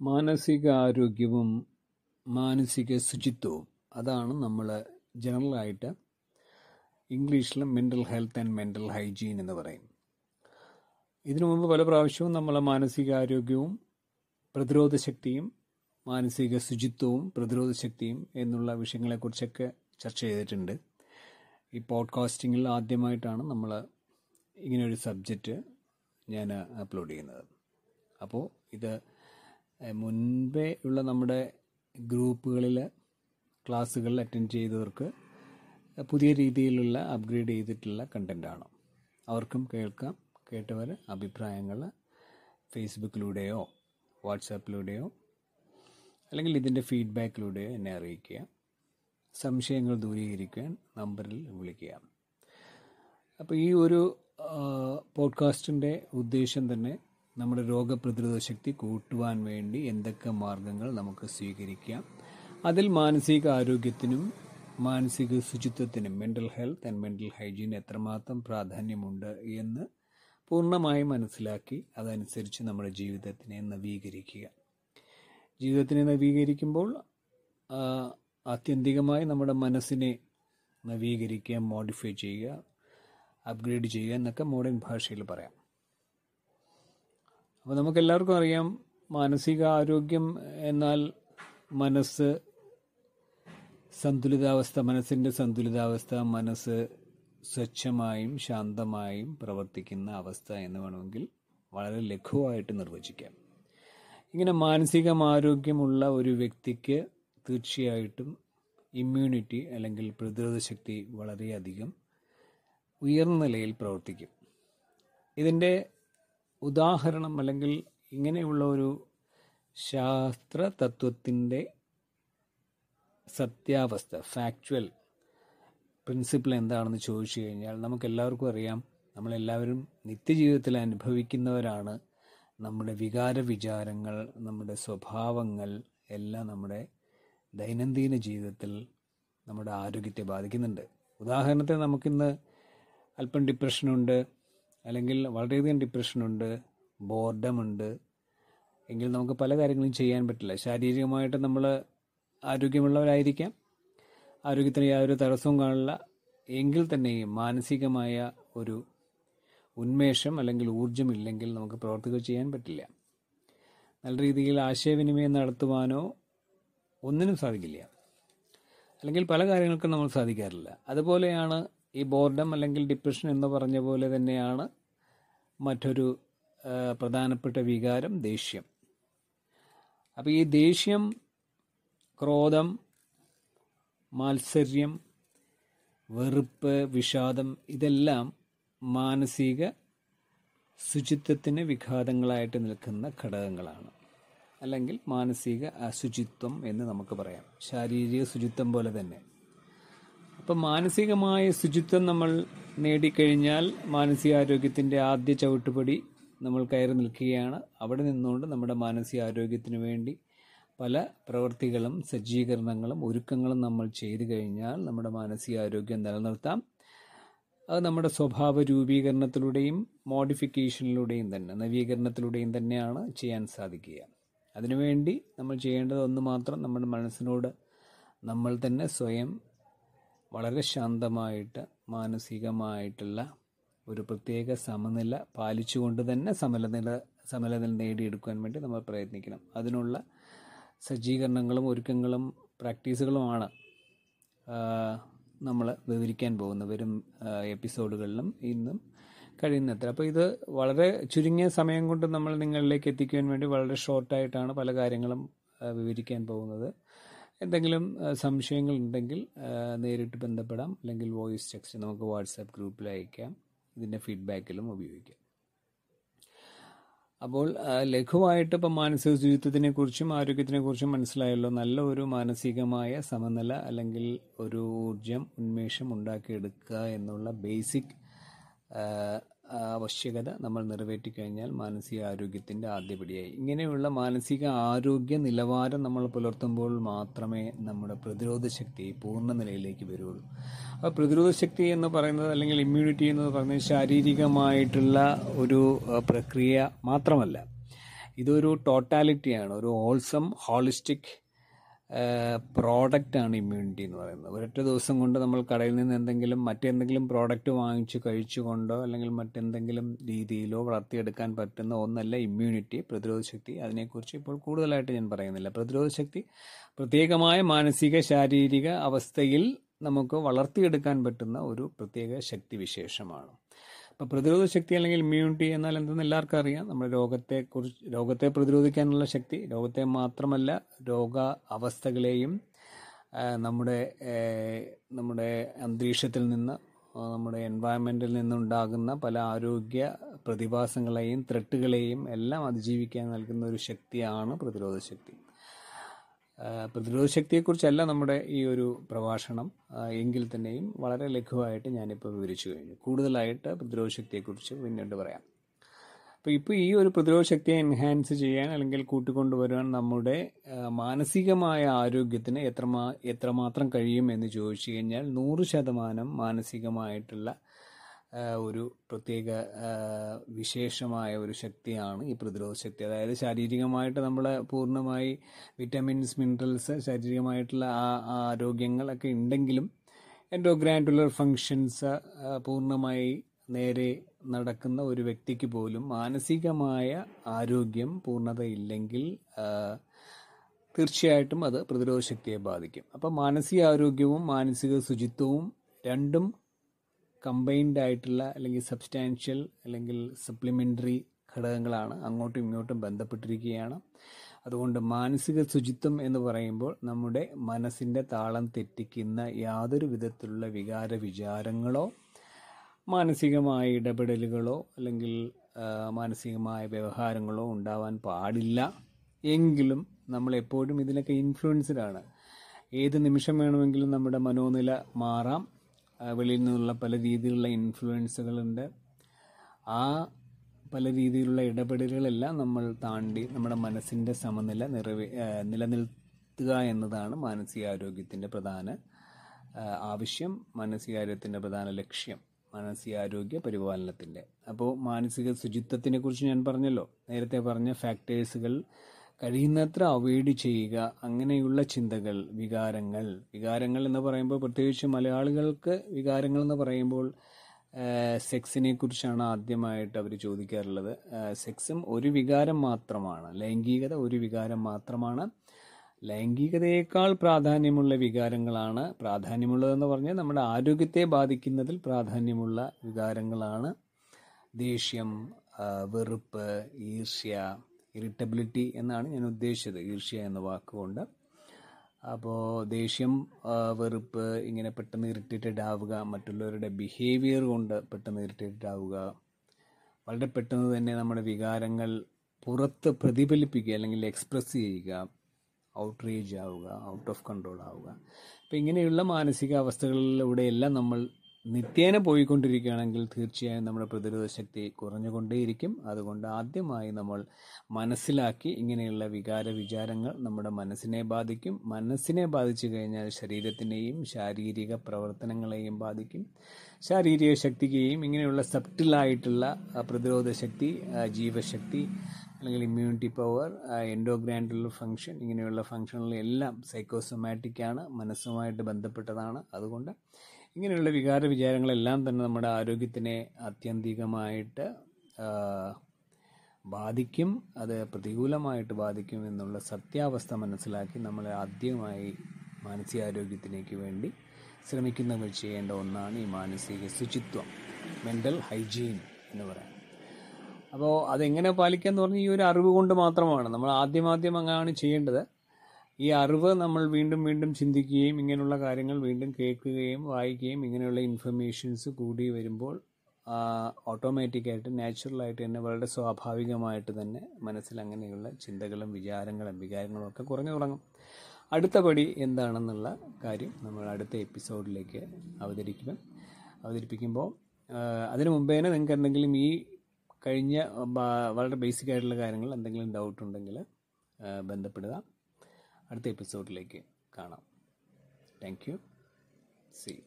മാനസിക ആരോഗ്യവും മാനസിക ശുചിത്വവും അതാണ് നമ്മൾ ജനറലായിട്ട് ഇംഗ്ലീഷിൽ mental health and mental hygiene എന്ന് പറയും. ഇതിനു മുമ്പ് പല പ്രാവശ്യവും നമ്മൾ മാനസികാരോഗ്യവും പ്രതിരോധ ശക്തിയും മാനസിക ശുചിത്വവും പ്രതിരോധ ശക്തിയും എന്നുള്ള വിഷയങ്ങളെക്കുറിച്ചൊക്കെ ചർച്ച ചെയ്തിട്ടുണ്ട്. ഈ പോഡ്കാസ്റ്റിങ്ങിൽ ആദ്യമായിട്ടാണ് നമ്മൾ ഇങ്ങനെയൊരു സബ്ജക്റ്റ് ഞാൻ അപ്ലോഡ് ചെയ്യുന്നത്. അപ്പോൾ ഇത് മുൻപേ ഉള്ള നമ്മുടെ ഗ്രൂപ്പുകളിൽ ക്ലാസ്സുകൾ അറ്റൻഡ് ചെയ്തവർക്ക് പുതിയ രീതിയിലുള്ള അപ്ഗ്രേഡ് ചെയ്തിട്ടുള്ള കണ്ടന്റാണ് അവർക്കും കേൾക്കാം കേട്ടവർ അഭിപ്രായങ്ങൾ ഫേസ്ബുക്കിലൂടെയോ വാട്സാപ്പിലൂടെയോ അല്ലെങ്കിൽ ഇതിന്റെ ഫീഡ്ബാക്കിലൂടെയോ എന്നെ അറിയിക്കുക. സംശയങ്ങൾ ദൂരീകരിക്കാൻ നമ്പറിൽ വിളിക്കുക. അപ്പോൾ ഈ ഒരു പോഡ്കാസ്റ്റിന്റെ ഉദ്ദേശം തന്നെ നമ്മുടെ രോഗപ്രതിരോധ ശക്തി കൂട്ടുവാൻ വേണ്ടി എന്തൊക്കെ മാർഗങ്ങൾ നമുക്ക് സ്വീകരിക്കാം? അതിൽ മാനസിക ആരോഗ്യത്തിനും മാനസിക ശുചിത്വത്തിനും mental health and mental hygiene എത്രമാത്രം പ്രാധാന്യമുണ്ട് എന്ന് പൂർണമായും മനസ്സിലാക്കി അതനുസരിച്ച് നമ്മുടെ ജീവിതത്തിനെ നവീകരിക്കുക. ജീവിതത്തിനെ നവീകരിക്കുമ്പോൾ ആത്യന്തികമായി നമ്മുടെ മനസ്സിനെ നവീകരിക്കുക മോഡിഫൈ ചെയ്യുക അപ്ഗ്രേഡ് ചെയ്യുക എന്നൊക്കെ മോഡേൺ ഭാഷയിൽ പറയാം. അപ്പോൾ നമുക്കെല്ലാവർക്കും അറിയാം മാനസിക ആരോഗ്യം എന്നാൽ മനസ്സ് സന്തുലിതാവസ്ഥ മനസ്സിന്റെ സന്തുലിതാവസ്ഥ മനസ്സ് സ്വച്ഛമായും ശാന്തമായും പ്രവർത്തിക്കുന്ന അവസ്ഥ എന്ന് വേണമെങ്കിൽ വളരെ ലഘുവായിട്ട് നിർവചിക്കാം. ഇങ്ങനെ മാനസികമാരോഗ്യമുള്ള ഒരു വ്യക്തിക്ക് തീർച്ചയായിട്ടും ഇമ്മ്യൂണിറ്റി അല്ലെങ്കിൽ പ്രതിരോധ ശക്തി വളരെയധികം ഉയർന്ന നിലയിൽ പ്രവർത്തിക്കും. ഇതിന്റെ ഉദാഹരണം അല്ലെങ്കിൽ ഇങ്ങനെയുള്ള ഒരു ശാസ്ത്ര തത്വത്തിന്റെ സത്യാവസ്ഥ ഫാക്ച്വൽ പ്രിൻസിപ്പിൾ എന്താണെന്ന് ചോദിച്ചു കഴിഞ്ഞാൽ നമുക്ക് എല്ലാവർക്കും അറിയാം. നമ്മളെല്ലാവരും നിത്യജീവിതത്തിൽ അനുഭവിക്കുന്നവരാണ്. നമ്മുടെ വികാര വിചാരങ്ങൾ നമ്മുടെ സ്വഭാവങ്ങൾ എല്ലാം നമ്മുടെ ദൈനംദിന ജീവിതത്തിൽ നമ്മുടെ ആരോഗ്യത്തെ ബാധിക്കുന്നുണ്ട്. ഉദാഹരണത്തിന് നമുക്കിന്ന് അല്പം ഡിപ്രഷനുണ്ട് അല്ലെങ്കിൽ വളരെയധികം ഡിപ്രഷനുണ്ട് ബോർഡമുണ്ട് എങ്കിൽ നമുക്ക് പല കാര്യങ്ങളും ചെയ്യാൻ പറ്റില്ല. ശാരീരികമായിട്ട് നമ്മൾ ആരോഗ്യമുള്ളവരായിരിക്കാം. ആരോഗ്യത്തിന് യാതൊരു തടസ്സവും കാണില്ല. എങ്കിൽ തന്നെയും മാനസികമായ ഒരു ഉന്മേഷം അല്ലെങ്കിൽ ഊർജമില്ലെങ്കിൽ നമുക്ക് പ്രവർത്തികൾ ചെയ്യാൻ പറ്റില്ല. നല്ല രീതിയിൽ ആശയവിനിമയം നടത്തുവാനോ ഒന്നിനും സാധിക്കില്ല. അല്ലെങ്കിൽ പല കാര്യങ്ങൾക്കും നമ്മൾ സാധിക്കാറില്ല. അതുപോലെയാണ് ഈ ബോർഡം അല്ലെങ്കിൽ ഡിപ്രഷൻ എന്ന് പറഞ്ഞ പോലെ തന്നെയാണ് മറ്റൊരു പ്രധാനപ്പെട്ട വികാരം ദേഷ്യം. അപ്പോൾ ഈ ദേഷ്യം ക്രോധം മാത്സര്യം വെറുപ്പ് വിഷാദം ഇതെല്ലാം മാനസിക ശുചിത്വത്തിന് വിഘാതങ്ങളായിട്ട് നിൽക്കുന്ന ഘടകങ്ങളാണ്. അല്ലെങ്കിൽ മാനസിക അശുചിത്വം എന്ന് നമുക്ക് പറയാം. ശാരീരിക ശുചിത്വം പോലെ തന്നെ. അപ്പം മാനസികമായ ശുചിത്വം നമ്മൾ നേടിക്കഴിഞ്ഞാൽ മാനസികാരോഗ്യത്തിന്റെ ആദ്യ ചവിട്ടുപടി നമ്മൾ കയറി നിൽക്കുകയാണ്. അവിടെ നിന്നുകൊണ്ട് നമ്മുടെ മാനസികാരോഗ്യത്തിന് വേണ്ടി പല പ്രവൃത്തികളും സജ്ജീകരണങ്ങളും ഒരുക്കങ്ങളും നമ്മൾ ചെയ്തു കഴിഞ്ഞാൽ നമ്മുടെ മാനസികാരോഗ്യം നിലനിർത്താം. അത് നമ്മുടെ സ്വഭാവ രൂപീകരണത്തിലൂടെയും മോഡിഫിക്കേഷനിലൂടെയും തന്നെ നവീകരണത്തിലൂടെയും തന്നെയാണ് ചെയ്യാൻ സാധിക്കുക. അതിനുവേണ്ടി നമ്മൾ ചെയ്യേണ്ടത് ഒന്ന് മാത്രം നമ്മുടെ മനസ്സിനോട് നമ്മൾ തന്നെ സ്വയം വളരെ ശാന്തമായിട്ട് മാനസികമായിട്ടുള്ള ഒരു പ്രത്യേക സമനില പാലിച്ചുകൊണ്ട് തന്നെ സമനില സമനില നേടിയെടുക്കാൻ വേണ്ടി നമ്മൾ പ്രയത്നിക്കണം. അതിനുള്ള സജ്ജീകരണങ്ങളും ഒരുക്കങ്ങളും പ്രാക്ടീസുകളുമാണ് നമ്മൾ വിവരിക്കാൻ പോകുന്ന വരും എപ്പിസോഡുകളിലും ഇന്നും കഴിയുന്നത്ര. അപ്പോൾ ഇത് വളരെ ചുരുങ്ങിയ സമയം കൊണ്ട് നമ്മൾ നിങ്ങളിലേക്ക് എത്തിക്കാൻ വേണ്ടി വളരെ ഷോർട്ടായിട്ടാണ് പല കാര്യങ്ങളും വിവരിക്കാൻ പോകുന്നത്. എന്തെങ്കിലും സംശയങ്ങൾ ഉണ്ടെങ്കിൽ നേരിട്ട് ബന്ധപ്പെടാം. അല്ലെങ്കിൽ വോയിസ് ടെക്സ്റ്റ് നമുക്ക് വാട്സാപ്പ് ഗ്രൂപ്പിൽ അയക്കാം. ഇതിന്റെ ഫീഡ്ബാക്കിലും ഉപയോഗിക്കാം. അപ്പോൾ ലഘുവായിട്ട് ഇപ്പം മാനസിക ശുചിത്വത്തിനെ കുറിച്ചും ആരോഗ്യത്തിനെ കുറിച്ചും മനസ്സിലായല്ലോ. നല്ല ഒരു മാനസികമായ സമനില അല്ലെങ്കിൽ ഒരു ഊർജം ഉന്മേഷം ഉണ്ടാക്കിയെടുക്കുക എന്നുള്ള ബേസിക് ആവശ്യകത നമ്മൾ നിറവേറ്റി കഴിഞ്ഞാൽ മാനസിക ആരോഗ്യത്തിന്റെ ആദ്യപടിയായി. ഇങ്ങനെയുള്ള മാനസിക ആരോഗ്യ നിലവാരം നമ്മൾ പുലർത്തുമ്പോൾ മാത്രമേ നമ്മുടെ പ്രതിരോധ ശക്തി പൂർണ നിലയിലേക്ക് വരുള്ളൂ. അപ്പോൾ പ്രതിരോധ ശക്തി എന്ന് പറയുന്നത് അല്ലെങ്കിൽ ഇമ്മ്യൂണിറ്റി എന്ന് പറയുന്നത് ശാരീരികമായിട്ടുള്ള ഒരു പ്രക്രിയ മാത്രമല്ല. ഇതൊരു ടോട്ടാലിറ്റിയാണ് ഒരു ഹോൾസം ഹോളിസ്റ്റിക് പ്രോഡക്റ്റാണ് ഇമ്മ്യൂണിറ്റി എന്ന് പറയുന്നത്. ഒരൊറ്റ ദിവസം കൊണ്ട് നമ്മൾ കടയിൽ നിന്ന് എന്തെങ്കിലും മറ്റെന്തെങ്കിലും പ്രോഡക്റ്റ് വാങ്ങിച്ച് കഴിച്ചുകൊണ്ടോ അല്ലെങ്കിൽ മറ്റെന്തെങ്കിലും രീതിയിലോ വളർത്തിയെടുക്കാൻ പറ്റുന്ന ഒന്നല്ല ഇമ്മ്യൂണിറ്റി പ്രതിരോധ ശക്തി. അതിനെക്കുറിച്ച് ഇപ്പോൾ കൂടുതലായിട്ട് ഞാൻ പറയുന്നില്ല. പ്രതിരോധ ശക്തി പ്രത്യേകമായ മാനസിക ശാരീരിക അവസ്ഥയിൽ നമുക്ക് വളർത്തിയെടുക്കാൻ പറ്റുന്ന ഒരു പ്രത്യേക ശക്തി വിശേഷമാണ്. അപ്പോൾ പ്രതിരോധ ശക്തി അല്ലെങ്കിൽ ഇമ്മ്യൂണിറ്റി എന്നാൽ എന്തെന്ന് എല്ലാവർക്കും അറിയാം. നമ്മുടെ രോഗത്തെ കുറിച്ച് രോഗത്തെ പ്രതിരോധിക്കാനുള്ള ശക്തി രോഗത്തെ മാത്രമല്ല രോഗ അവസ്ഥകളെയും നമ്മുടെ നമ്മുടെ അന്തരീക്ഷത്തിൽ നിന്ന് നമ്മുടെ എൻവയൺമെന്റിൽ നിന്നുണ്ടാകുന്ന പല ആരോഗ്യ പ്രതിഭാസങ്ങളെയും ത്രെട്ടുകളെയും എല്ലാം അതിജീവിക്കാൻ നൽകുന്ന ഒരു ശക്തിയാണ് പ്രതിരോധ ശക്തി. പ്രതിരോധ ശക്തിയെക്കുറിച്ചല്ല നമ്മുടെ ഈ ഒരു പ്രഭാഷണം. എങ്കിൽ തന്നെയും വളരെ ലഘുവായിട്ട് ഞാനിപ്പോൾ വിവരിച്ചു കഴിഞ്ഞു. കൂടുതലായിട്ട് പ്രതിരോധ ശക്തിയെക്കുറിച്ച് പിന്നീട് പറയാം. അപ്പോൾ ഇപ്പോൾ ഈ ഒരു പ്രതിരോധ ശക്തിയെ എൻഹാൻസ് ചെയ്യാൻ അല്ലെങ്കിൽ കൂട്ടിക്കൊണ്ടുവരാൻ നമ്മുടെ മാനസികമായ ആരോഗ്യത്തിന് എത്രമാ എത്രമാത്രം കഴിയും എന്ന് ചോദിച്ചു കഴിഞ്ഞാൽ നൂറ് ശതമാനം മാനസികമായിട്ടുള്ള ഒരു പ്രത്യേക വിശേഷമായ ഒരു ശക്തിയാണ് ഈ പ്രതിരോധ ശക്തി. അതായത് ശാരീരികമായിട്ട് നമ്മൾ പൂർണമായി വിറ്റമിൻസ് മിനറൽസ് ശാരീരികമായിട്ടുള്ള ആ ആരോഗ്യങ്ങളൊക്കെ ഉണ്ടെങ്കിലും എൻഡോഗ്രാൻഡുലർ ഫങ്ഷൻസ് പൂർണമായി നേരെ നടക്കുന്ന ഒരു വ്യക്തിക്ക് പോലും മാനസികമായ ആരോഗ്യം പൂർണതയില്ലെങ്കിൽ തീർച്ചയായിട്ടും അത് പ്രതിരോധ ശക്തിയെ ബാധിക്കും. അപ്പം മാനസികാരോഗ്യവും മാനസിക ശുചിത്വവും രണ്ടും കമ്പൈൻഡ് ആയിട്ടുള്ള അല്ലെങ്കിൽ സബ്സ്റ്റാൻഷ്യൽ അല്ലെങ്കിൽ സപ്ലിമെന്ററി ഘടകങ്ങളാണ് അങ്ങോട്ടും ഇങ്ങോട്ടും ബന്ധപ്പെട്ടിരിക്കുകയാണ്. അതുകൊണ്ട് മാനസിക ശുചിത്വം എന്ന് പറയുമ്പോൾ നമ്മുടെ മനസ്സിന്റെ താളം തെറ്റിക്കുന്ന യാതൊരു വിധത്തിലുള്ള വികാര വിചാരങ്ങളോ മാനസികമായ ഇടപെടലുകളോ അല്ലെങ്കിൽ മാനസികമായ വ്യവഹാരങ്ങളോ ഉണ്ടാവാൻ പാടില്ല. എങ്കിലും നമ്മളെപ്പോഴും ഇതിനൊക്കെ ഇൻഫ്ലുവൻസ്ഡാണ് ഏത് നിമിഷം വേണമെങ്കിലും നമ്മുടെ മനോനില മാറാം. വെളിയിൽ നിന്നുള്ള പല രീതിയിലുള്ള ഇൻഫ്ലുവൻസുകളുണ്ട് ആ പല രീതിയിലുള്ള ഇടപെടലുകളെല്ലാം നമ്മൾ താണ്ടി നമ്മുടെ മനസ്സിന്റെ സമനില നിറവേ നിലനിർത്തുക എന്നതാണ് മാനസികാരോഗ്യത്തിന്റെ പ്രധാന ആവശ്യം മാനസികാരോഗ്യത്തിന്റെ പ്രധാന ലക്ഷ്യം മാനസികാരോഗ്യ പരിപാലനത്തിന്റെ അപ്പോൾ മാനസിക ശുചിത്വത്തിനെ കുറിച്ച് ഞാൻ പറഞ്ഞല്ലോ. നേരത്തെ പറഞ്ഞ ഫാക്ടേഴ്സുകൾ കഴിയുന്നത്ര അവോയ്ഡ് ചെയ്യുക. അങ്ങനെയുള്ള ചിന്തകൾ വികാരങ്ങൾ. വികാരങ്ങൾ എന്ന് പറയുമ്പോൾ പ്രത്യേകിച്ച് മലയാളികൾക്ക് വികാരങ്ങൾ എന്ന് പറയുമ്പോൾ സെക്സിനെ കുറിച്ചാണ് ആദ്യമായിട്ട് അവർ ചോദിക്കാറുള്ളത്. സെക്സും ഒരു വികാരം മാത്രമാണ്. ലൈംഗികത ഒരു വികാരം മാത്രമാണ്. ലൈംഗികതയേക്കാൾ പ്രാധാന്യമുള്ള വികാരങ്ങളാണ്. പ്രാധാന്യമുള്ളതെന്ന് പറഞ്ഞാൽ നമ്മുടെ ആരോഗ്യത്തെ ബാധിക്കുന്നതിൽ പ്രാധാന്യമുള്ള വികാരങ്ങളാണ്. ദേഷ്യം വെറുപ്പ് ഈർഷ്യ ഇറിറ്റബിലിറ്റി എന്നാണ് ഞാൻ ഉദ്ദേശിച്ചത് ഈർഷ്യ എന്ന വാക്കുകൊണ്ട്. അപ്പോൾ ദേഷ്യം വെറുപ്പ് ഇങ്ങനെ പെട്ടെന്ന് ഇറിറ്റേറ്റഡ് ആവുക മറ്റുള്ളവരുടെ ബിഹേവിയർ കൊണ്ട് പെട്ടെന്ന് ഇറിറ്റേറ്റഡ് ആവുക വളരെ പെട്ടെന്ന് തന്നെ നമ്മുടെ വികാരങ്ങൾ പുറത്ത് പ്രതിഫലിപ്പിക്കുക അല്ലെങ്കിൽ എക്സ്പ്രസ് ചെയ്യുക ഔട്ട്റേജ് ആവുക ഔട്ട് ഓഫ് കൺട്രോൾ ആവുക. അപ്പം ഇങ്ങനെയുള്ള മാനസികാവസ്ഥകളിലൂടെയെല്ലാം നമ്മൾ നിത്യേന പോയിക്കൊണ്ടിരിക്കുകയാണെങ്കിൽ തീർച്ചയായും നമ്മുടെ പ്രതിരോധ ശക്തി കുറഞ്ഞുകൊണ്ടേയിരിക്കും. അതുകൊണ്ട് ആദ്യമായി നമ്മൾ മനസ്സിലാക്കി ഇങ്ങനെയുള്ള വികാര വിചാരങ്ങൾ നമ്മുടെ മനസ്സിനെ ബാധിക്കും. മനസ്സിനെ ബാധിച്ചു കഴിഞ്ഞാൽ ശരീരത്തിനെയും ശാരീരിക പ്രവർത്തനങ്ങളെയും ബാധിക്കും. ശാരീരിക ശക്തിക്കെയും ഇങ്ങനെയുള്ള സബ്റ്റിലായിട്ടുള്ള പ്രതിരോധ ശക്തി ജീവശക്തി അല്ലെങ്കിൽ ഇമ്മ്യൂണിറ്റി പവർ എൻഡോഗ്രാൻഡുലർ ഫങ്ഷൻ ഇങ്ങനെയുള്ള ഫങ്ഷനുകളെല്ലാം സൈക്കോസൊമാറ്റിക്കാണ് മനസ്സുമായിട്ട് ബന്ധപ്പെട്ടതാണ്. അതുകൊണ്ട് ഇങ്ങനെയുള്ള വികാര വിചാരങ്ങളെല്ലാം തന്നെ നമ്മുടെ ആരോഗ്യത്തിനെ ആത്യന്തികമായിട്ട് ബാധിക്കും അത് പ്രതികൂലമായിട്ട് ബാധിക്കും എന്നുള്ള സത്യാവസ്ഥ മനസ്സിലാക്കി നമ്മൾ ആദ്യമായി മാനസികാരോഗ്യത്തിലേക്ക് വേണ്ടി ശ്രമിക്കുന്നവർ ചെയ്യേണ്ട ഒന്നാണ് ഈ മാനസിക ശുചിത്വം മെന്റൽ ഹൈജീൻ എന്ന് പറയാം അപ്പോൾ അതെങ്ങനെ പാലിക്കുക എന്ന് പറഞ്ഞാൽ ഈ ഒരു അറിവ് കൊണ്ട് മാത്രമാണ്. നമ്മൾ ആദ്യം അങ്ങനെയാണ് ചെയ്യേണ്ടത്. ഈ അറിവ് നമ്മൾ വീണ്ടും വീണ്ടും ചിന്തിക്കുകയും ഇങ്ങനെയുള്ള കാര്യങ്ങൾ വീണ്ടും കേൾക്കുകയും വായിക്കുകയും ഇങ്ങനെയുള്ള ഇൻഫർമേഷൻസ് കൂടി വരുമ്പോൾ ഓട്ടോമാറ്റിക്കായിട്ട് നാച്ചുറലായിട്ട് തന്നെ വളരെ സ്വാഭാവികമായിട്ട് തന്നെ മനസ്സിൽ അങ്ങനെയുള്ള ചിന്തകളും വിചാരങ്ങളും വികാരങ്ങളും ഒക്കെ കുറഞ്ഞു തുടങ്ങും. അടുത്ത പടി എന്താണെന്നുള്ള കാര്യം നമ്മൾ അടുത്ത എപ്പിസോഡിലേക്ക് അവതരിക്കും അവതരിപ്പിക്കുമ്പോൾ അതിനു മുമ്പേ തന്നെ നിങ്ങൾക്ക് എന്തെങ്കിലും ഈ കഴിഞ്ഞ വളരെ ബേസിക് ആയിട്ടുള്ള കാര്യങ്ങൾ എന്തെങ്കിലും ഡൗട്ട് ഉണ്ടെങ്കിൽ ബന്ധപ്പെടുക. അടുത്ത എപ്പിസോഡിലേക്ക് കാണാം. Thank you C